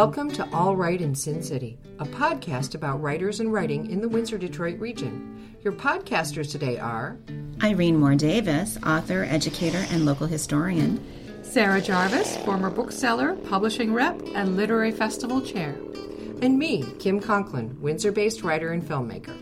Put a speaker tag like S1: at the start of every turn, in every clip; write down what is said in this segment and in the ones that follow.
S1: Welcome to All Right in Sin City, a podcast about writers and writing in the Windsor Detroit region. Your podcasters today are
S2: Irene Moore Davis, author, educator, and local historian.
S3: Sarah Jarvis, former bookseller, publishing rep, and literary festival chair.
S1: And me, Kim Conklin, Windsor based writer and filmmaker.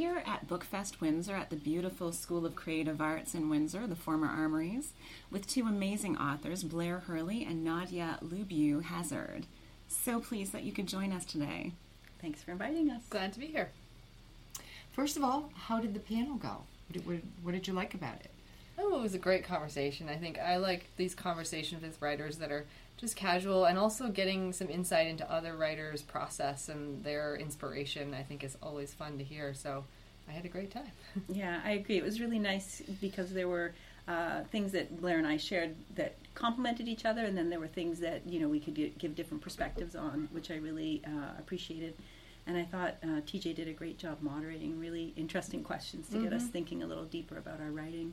S2: Here at Bookfest Windsor at the beautiful School of Creative Arts in Windsor, the former Armories, with two amazing authors, Blair Hurley and Nadja Lubiw-Hazard. So pleased that you could join us today.
S4: Thanks for inviting us.
S3: Glad to be here.
S1: First of all, how did the panel go? What did, what, what did you like about it?
S5: Oh, it was a great conversation. I think I like these conversations with writers that are just casual and also getting some insight into other writers' process and their inspiration. I think is always fun to hear. So I had a great time.
S4: Yeah, I agree. It was really nice because there were uh, things that Blair and I shared that complemented each other, and then there were things that you know we could gi- give different perspectives on, which I really uh, appreciated. And I thought uh, TJ did a great job moderating really interesting questions to get us thinking a little deeper about our writing.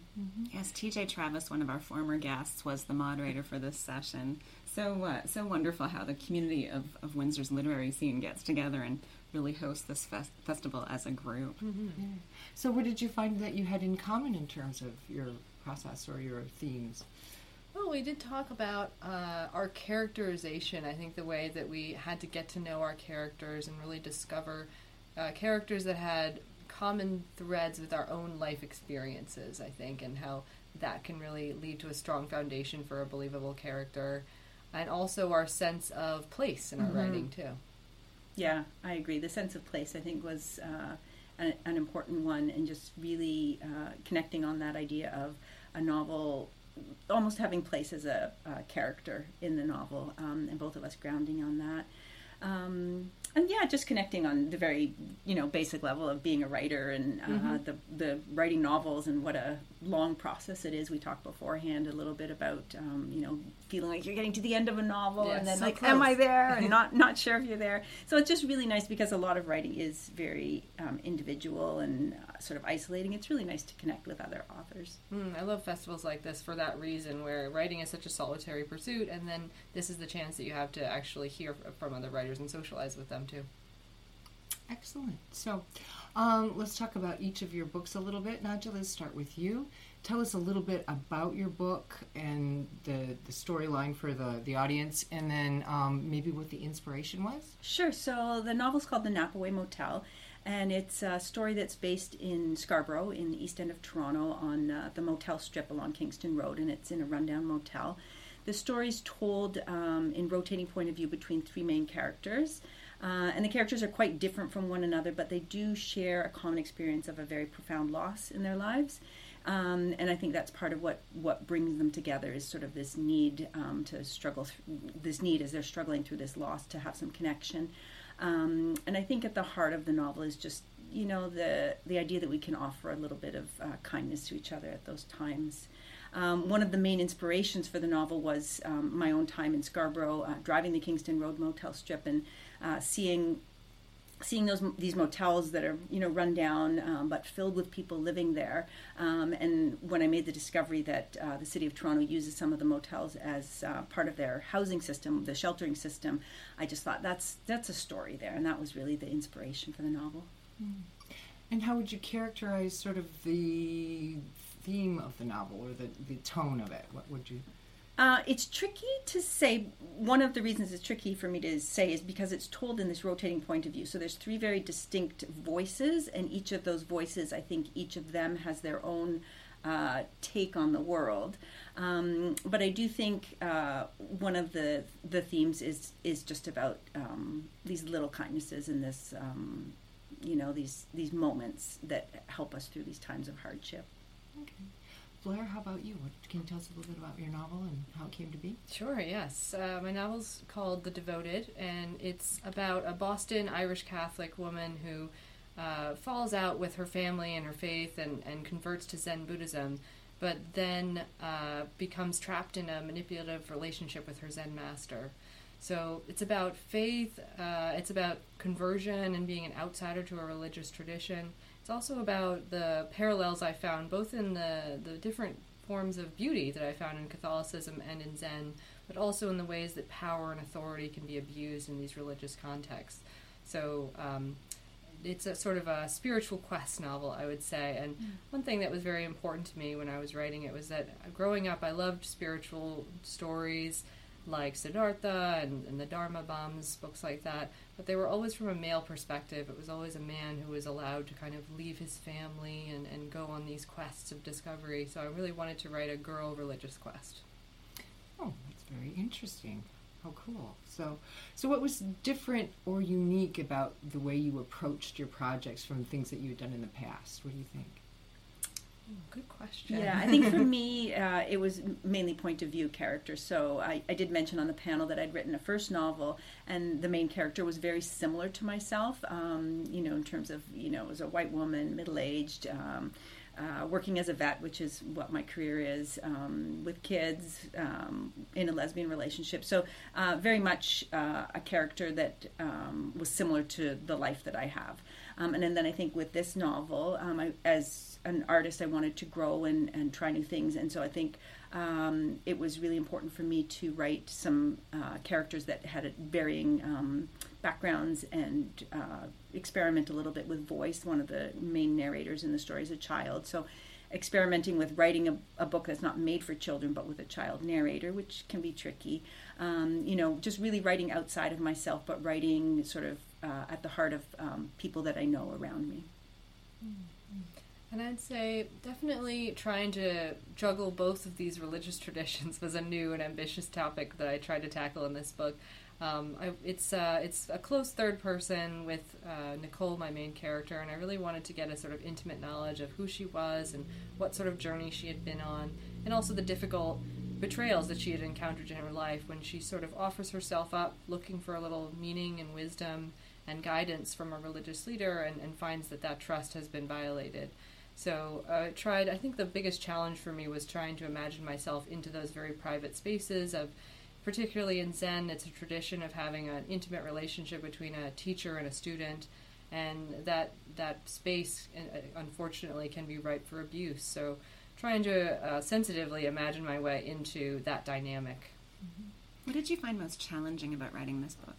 S2: Yes, TJ Travis, one of our former guests, was the moderator for this session. So, uh, so wonderful how the community of, of Windsor's literary scene gets together and really hosts this fest- festival as a group.
S1: So, what did you find that you had in common in terms of your process or your themes?
S5: Well, we did talk about uh, our characterization. I think the way that we had to get to know our characters and really discover uh, characters that had common threads with our own life experiences, I think, and how that can really lead to a strong foundation for a believable character. And also our sense of place in our writing, too.
S4: Yeah, I agree. The sense of place, I think, was uh, an, an important one, and just really uh, connecting on that idea of a novel almost having place as a, uh character in the novel, um, and both of us grounding on that. Um, and yeah, just connecting on the very you know basic level of being a writer and uh, the the writing novels and what a long process it is. We talked beforehand a little bit about um, you know feeling like you're getting to the end of a novel
S5: Yeah,
S4: and then
S5: so
S4: like am. I there and not not sure if you're there. So it's just really nice because a lot of writing is very um, individual and uh, sort of isolating. It's really nice to connect with other authors.
S5: Mm, I love festivals like this for that reason, where writing is such a solitary pursuit, and then this is the chance that you have to actually hear from other writers and socialize with them too.
S1: Excellent. So, um, let's talk about each of your books a little bit. Nadja, let's start with you. Tell us a little bit about your book and the, the storyline for the, the audience, and then um, maybe what the inspiration was.
S4: Sure. So the novel's called The Napaway Motel, and it's a story that's based in Scarborough, in the east end of Toronto, on uh, the motel strip along Kingston Road, and it's in a rundown motel. The story's told um, in rotating point of view between three main characters. Uh, and the characters are quite different from one another, but they do share a common experience of a very profound loss in their lives. Um, and I think that's part of what, what brings them together is sort of this need um, to struggle, th- this need as they're struggling through this loss to have some connection. Um, and I think at the heart of the novel is just you know the the idea that we can offer a little bit of uh, kindness to each other at those times. Um, one of the main inspirations for the novel was um, my own time in Scarborough, uh, driving the Kingston Road motel strip and uh, seeing seeing those these motels that are you know run down um, but filled with people living there um, and when I made the discovery that uh, the city of Toronto uses some of the motels as uh, part of their housing system the sheltering system I just thought that's that's a story there and that was really the inspiration for the novel
S1: And how would you characterize sort of the theme of the novel or the, the tone of it? What would you?
S4: Uh, it's tricky to say. One of the reasons it's tricky for me to say is because it's told in this rotating point of view. So there's three very distinct voices, and each of those voices, I think each of them has their own uh, take on the world. Um, but I do think uh, one of the the themes is is just about um, these little kindnesses and this, um, you know, these these moments that help us through these times of hardship.
S1: Okay. Blair, how about you? What, can you tell us a little bit about your novel and how it came to be?
S5: Sure, yes. Uh, my novel's called The Devoted, and it's about a Boston Irish Catholic woman who uh, falls out with her family and her faith and, and converts to Zen Buddhism, but then uh, becomes trapped in a manipulative relationship with her Zen master. So it's about faith, uh, it's about conversion and being an outsider to a religious tradition. It's also about the parallels I found both in the, the different forms of beauty that I found in Catholicism and in Zen, but also in the ways that power and authority can be abused in these religious contexts. So um, it's a sort of a spiritual quest novel, I would say. And one thing that was very important to me when I was writing it was that growing up, I loved spiritual stories like Siddhartha and, and the Dharma Bums, books like that. But they were always from a male perspective. It was always a man who was allowed to kind of leave his family and, and go on these quests of discovery. So I really wanted to write a girl religious quest.
S1: Oh, that's very interesting. How cool. So, so what was different or unique about the way you approached your projects from things that you had done in the past? What do you think?
S5: Good question.
S4: Yeah, I think for me, uh, it was mainly point of view characters. So I, I did mention on the panel that I'd written a first novel, and the main character was very similar to myself. Um, you know, in terms of you know, as a white woman, middle aged. Um, uh, working as a vet, which is what my career is, um, with kids um, in a lesbian relationship. So, uh, very much uh, a character that um, was similar to the life that I have. Um, and, then I think with this novel, um, I, as an artist, I wanted to grow and, and try new things. And so I think um, it was really important for me to write some uh, characters that had varying um, backgrounds and uh, experiment a little bit with voice. One of the main narrators in the story is a child. So experimenting with writing a, a book that's not made for children but with a child narrator, which can be tricky. Um, you know, just really writing outside of myself, but writing sort of uh, at the heart of um, people that I know around me.
S5: And I'd say definitely trying to juggle both of these religious traditions was a new and ambitious topic that I tried to tackle in this book. Um, I, it's uh, it's a close third person with uh, Nicole, my main character, and I really wanted to get a sort of intimate knowledge of who she was and what sort of journey she had been on, and also the difficult betrayals that she had encountered in her life when she sort of offers herself up, looking for a little meaning and wisdom and guidance from a religious leader, and, and finds that that trust has been violated. So uh, I tried. I think the biggest challenge for me was trying to imagine myself into those very private spaces of particularly in Zen, it's a tradition of having an intimate relationship between a teacher and a student, and that that space, uh, unfortunately, can be ripe for abuse. So, trying to uh, sensitively imagine my way into that dynamic.
S2: Mm-hmm. What did you find most challenging about writing this book?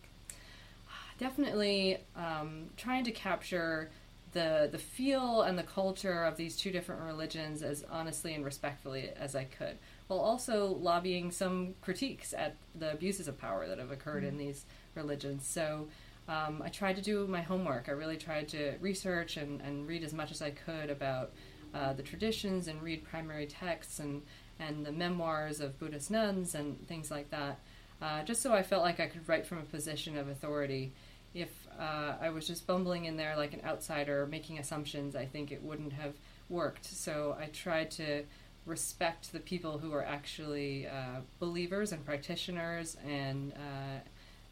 S5: Definitely um, trying to capture the the feel and the culture of these two different religions as honestly and respectfully as I could while also lobbying some critiques at the abuses of power that have occurred mm-hmm. in these religions. So um, I tried to do my homework. I really tried to research and, and read as much as I could about uh, the traditions and read primary texts and, and the memoirs of Buddhist nuns and things like that, uh, just so I felt like I could write from a position of authority. If uh, I was just bumbling in there like an outsider making assumptions, I think it wouldn't have worked. So I tried to respect the people who are actually uh, believers and practitioners and uh,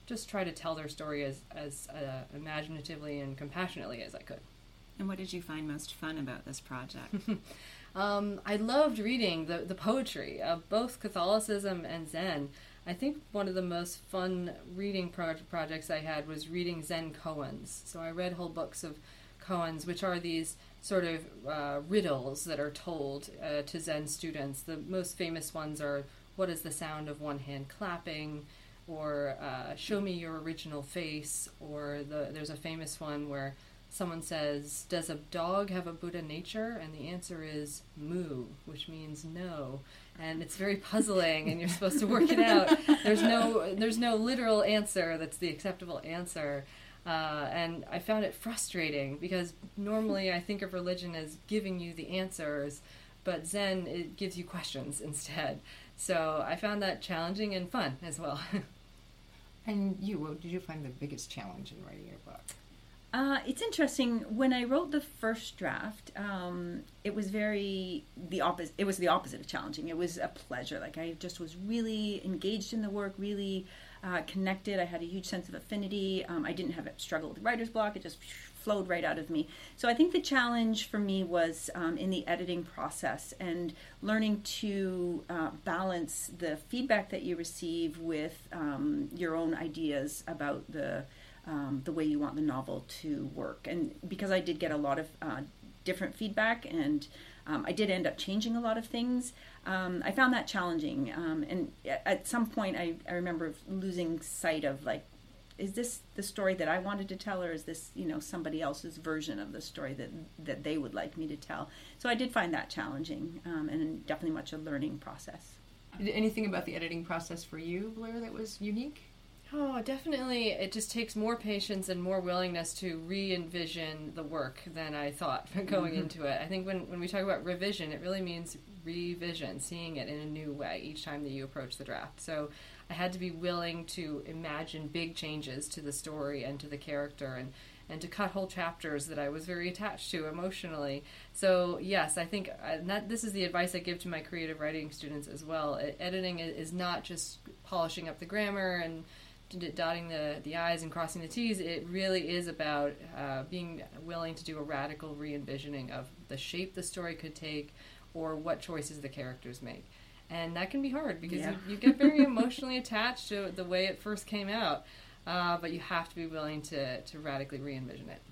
S5: just try to tell their story as, as uh, imaginatively and compassionately as I could.
S2: And what did you find most fun about this project?
S5: um, I loved reading the, the poetry of both Catholicism and Zen. I think one of the most fun reading pro- projects I had was reading Zen koans. So I read whole books of koans, which are these sort of uh, riddles that are told uh, to Zen students. The most famous ones are What is the sound of one hand clapping? or uh, Show me your original face, or the, there's a famous one where someone says, Does a dog have a Buddha nature? And the answer is mu, which means no. And it's very puzzling, and you're supposed to work it out. There's no, there's no literal answer that's the acceptable answer. Uh, and I found it frustrating because normally I think of religion as giving you the answers, but Zen it gives you questions instead. So I found that challenging and fun as well.
S1: and you, what did you find the biggest challenge in writing your book?
S4: Uh, it's interesting. When I wrote the first draft, um, it was very the opposite. It was the opposite of challenging. It was a pleasure. Like I just was really engaged in the work, really uh, connected. I had a huge sense of affinity. Um, I didn't have a struggle with writer's block. It just flowed right out of me. So I think the challenge for me was um, in the editing process and learning to uh, balance the feedback that you receive with um, your own ideas about the um, the way you want the novel to work. And because I did get a lot of uh, different feedback and um, I did end up changing a lot of things. Um, I found that challenging, um, and at some point, I, I remember losing sight of like is this the story that I wanted to tell, or is this you know somebody else's version of the story that that they would like me to tell? So I did find that challenging, um, and definitely much a learning process.
S1: Anything about the editing process for you, Blair, that was unique?
S5: Oh, definitely. It just takes more patience and more willingness to re envision the work than I thought going mm-hmm. into it. I think when, when we talk about revision, it really means revision, seeing it in a new way each time that you approach the draft. So I had to be willing to imagine big changes to the story and to the character and and to cut whole chapters that I was very attached to emotionally. So yes, I think uh, that this is the advice I give to my creative writing students as well. editing is not just polishing up the grammar and dotting the, the I's and crossing the T's. It really is about uh, being willing to do a radical re envisioning of the shape the story could take or what choices the characters make and that can be hard because yeah. you, you, get very emotionally attached to the way it first came out. Uh, but you have to be willing to, to radically re envision it.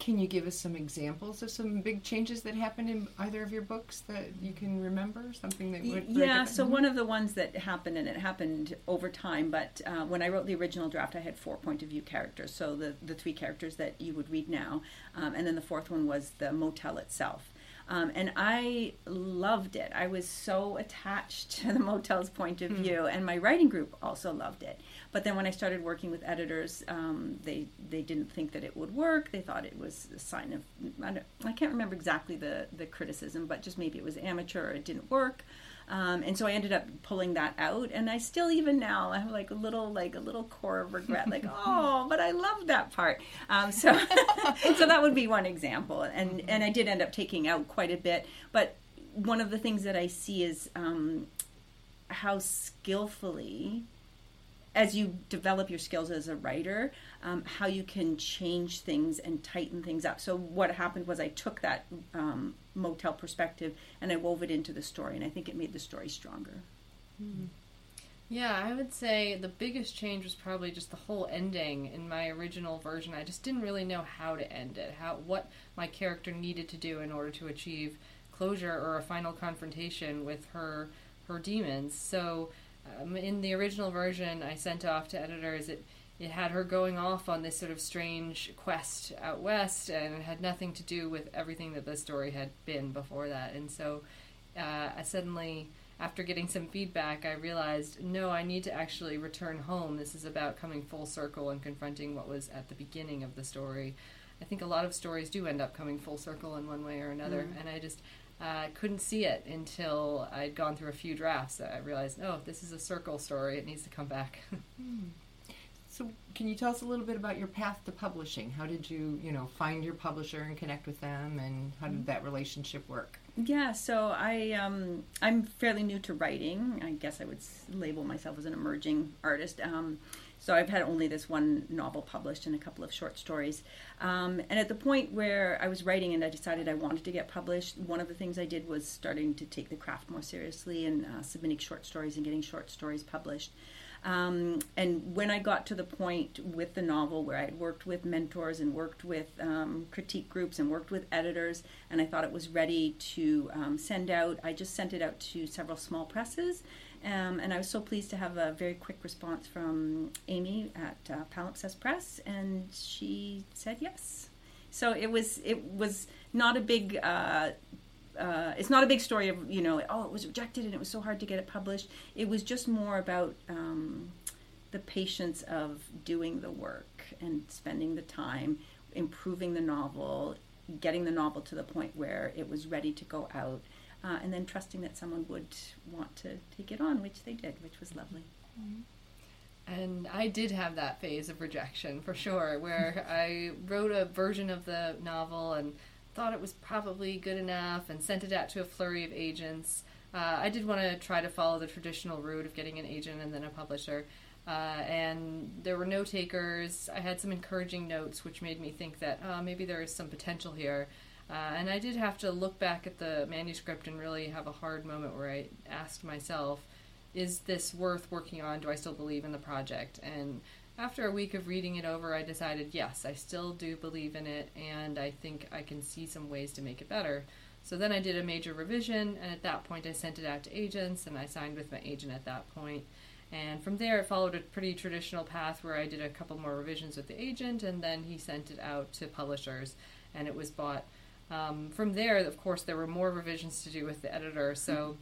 S1: Can you give us some examples of some big changes that happened in either of your books that you can remember? Something that went
S4: yeah. So one of the ones that happened, and it happened over time. But uh, when I wrote the original draft, I had four point of view characters. So the the three characters that you would read now, um, and then the fourth one was the motel itself. Um, and I loved it. I was so attached to the motel's point of hmm. view, and my writing group also loved it. But then when I started working with editors, um, they they didn't think that it would work. They thought it was a sign of I, I can't remember exactly the the criticism, but just maybe it was amateur or it didn't work. Um, and so I ended up pulling that out, and I still even now I have like a little like a little core of regret, like oh, but I love that part. Um, so so that would be one example, and and I did end up taking out quite a bit. But one of the things that I see is um, how skillfully as you develop your skills as a writer, um, how you can change things and tighten things up. So what happened was I took that um, motel perspective and I wove it into the story, and I think it made the story stronger.
S5: Mm-hmm. Yeah, I would say the biggest change was probably just the whole ending in my original version. I just didn't really know how to end it, how what my character needed to do in order to achieve closure or a final confrontation with her her demons. So um, in the original version I sent off to editors, it it had her going off on this sort of strange quest out west, and it had nothing to do with everything that the story had been before that. And so, uh, I suddenly, after getting some feedback, I realized no, I need to actually return home. This is about coming full circle and confronting what was at the beginning of the story. I think a lot of stories do end up coming full circle in one way or another, mm. and I just uh, couldn't see it until I'd gone through a few drafts. I realized, oh, this is a circle story. It needs to come back.
S1: mm. So, can you tell us a little bit about your path to publishing? How did you, you know, find your publisher and connect with them, and how did that relationship work?
S4: Yeah, so I um, I'm fairly new to writing. I guess I would label myself as an emerging artist. Um, so I've had only this one novel published and a couple of short stories. Um, and at the point where I was writing and I decided I wanted to get published, one of the things I did was starting to take the craft more seriously and uh, submitting short stories and getting short stories published. Um, and when I got to the point with the novel where I had worked with mentors and worked with um, critique groups and worked with editors, and I thought it was ready to um, send out, I just sent it out to several small presses. Um, and I was so pleased to have a very quick response from Amy at uh, Palimpsest Press, and she said yes. So it was it was not a big uh, uh, it's not a big story of you know oh it was rejected and it was so hard to get it published. It was just more about um, the patience of doing the work and spending the time, improving the novel, getting the novel to the point where it was ready to go out, uh, and then trusting that someone would want to take it on, which they did, which was lovely.
S5: Mm-hmm. And I did have that phase of rejection for sure, where I wrote a version of the novel and thought it was probably good enough and sent it out to a flurry of agents. Uh, I did want to try to follow the traditional route of getting an agent and then a publisher. Uh, and there were no takers. I had some encouraging notes, which made me think that uh, maybe there is some potential here. Uh, and I did have to look back at the manuscript and really have a hard moment where I asked myself, is this worth working on? Do I still believe in the project? And after a week of reading it over, I decided, yes, I still do believe in it, and I think I can see some ways to make it better. So then I did a major revision, and at that point, I sent it out to agents, and I signed with my agent at that point. And from there, it followed a pretty traditional path where I did a couple more revisions with the agent, and then he sent it out to publishers, and it was bought. Um, from there, of course, there were more revisions to do with the editor, so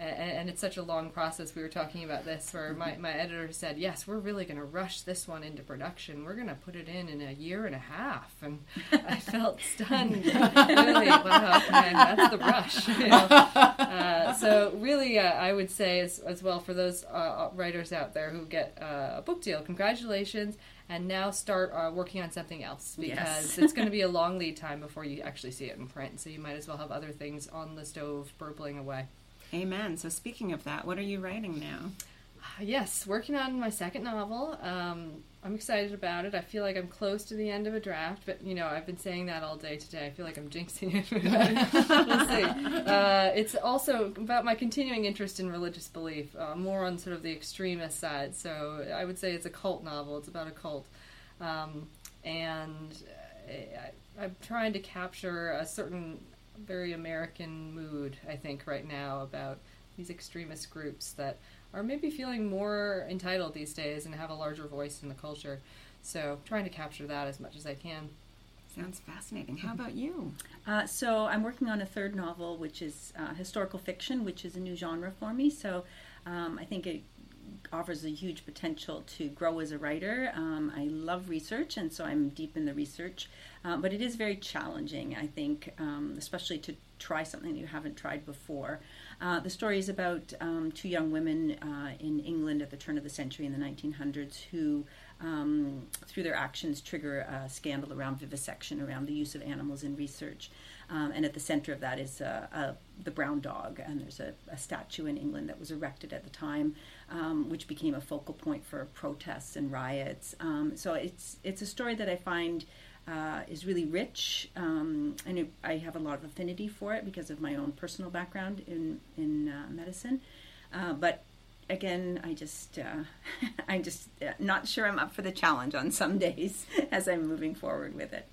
S5: and, and, it's such a long process. We were talking about this where my, my editor said, Yes, we're really going to rush this one into production. We're going to put it in in a year and a half. And I felt stunned. really, wow, man, that's the rush. You know? uh, so, really, uh, I would say as, as well for those uh, writers out there who get uh, a book deal, congratulations. And now start uh, working on something else because
S4: Yes.
S5: it's going to be a long lead time before you actually see it in print. So, you might as well have other things on the stove burbling away.
S2: Amen. So, speaking of that, what are you writing now?
S5: Yes, working on my second novel. Um, I'm excited about it. I feel like I'm close to the end of a draft, but you know, I've been saying that all day today. I feel like I'm jinxing it. we'll see. Uh, it's also about my continuing interest in religious belief, uh, more on sort of the extremist side. So I would say it's a cult novel. It's about a cult, um, and I, I'm trying to capture a certain very American mood. I think right now about these extremist groups that are maybe feeling more entitled these days and have a larger voice in the culture. So, trying to capture that as much as I can.
S2: Sounds fascinating. How about you?
S4: Uh, so I'm working on a third novel, which is uh, historical fiction, which is a new genre for me. So um, I think it offers a huge potential to grow as a writer. Um, I love research, and so I'm deep in the research. Uh, but it is very challenging, I think, um, especially to try something you haven't tried before. Uh, the story is about um, two young women uh, in England at the turn of the century in the 1900s who, um, through their actions, trigger a scandal around vivisection, around the use of animals in research. Um, and at the center of that is a, uh, the brown dog, and there's a, a, statue in England that was erected at the time, um, which became a focal point for protests and riots. Um, so it's it's a story that I find uh, is really rich, um, and it, I have a lot of affinity for it because of my own personal background in in uh, medicine. Uh, but again, I just uh, I'm just uh, not sure I'm up for the challenge on some days as I'm moving forward with it.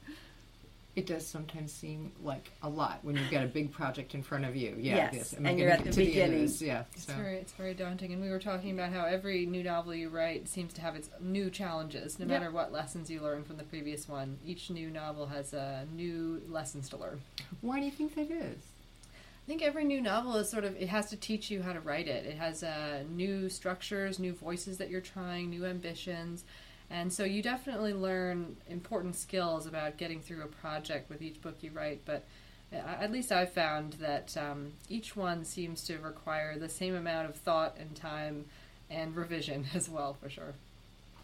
S1: It does sometimes seem like a lot when you've got a big project in front of you. Yeah,
S4: Yes,
S1: it is.
S4: and
S1: I'm
S4: you're at the
S1: to end of
S4: beginning.
S1: this, yeah,
S5: It's
S1: so.
S5: very it's very daunting, and we were talking about how every new novel you write seems to have its new challenges, no
S4: Yep.
S5: matter what lessons you learn from the previous one. Each new novel has uh, new lessons to learn.
S1: Why do you think that is?
S5: I think every new novel is sort of it has to teach you how to write it. It has uh, new structures, new voices that you're trying, new ambitions, and so you definitely learn important skills about getting through a project with each book you write. But uh, at least I've found that um, each one seems to require the same amount of thought and time and revision as well, for sure.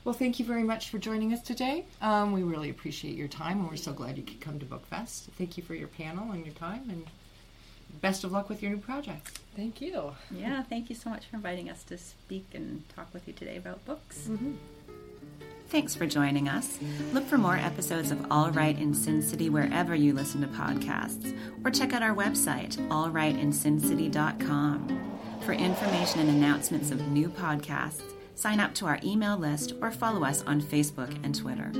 S1: Well, thank you very much for joining us today. Um, we really appreciate your time, and we're so glad you could come to BookFest. Thank you for your panel and your time, and best of luck with your new projects.
S5: Thank you.
S4: Yeah, thank you so much for inviting us to speak and talk with you today about books.
S2: Thanks for joining us. Look for more episodes of All Right in Sin City wherever you listen to podcasts, or check out our website, allrightinsincity.com. For information and announcements of new podcasts, sign up to our email list or follow us on Facebook and Twitter.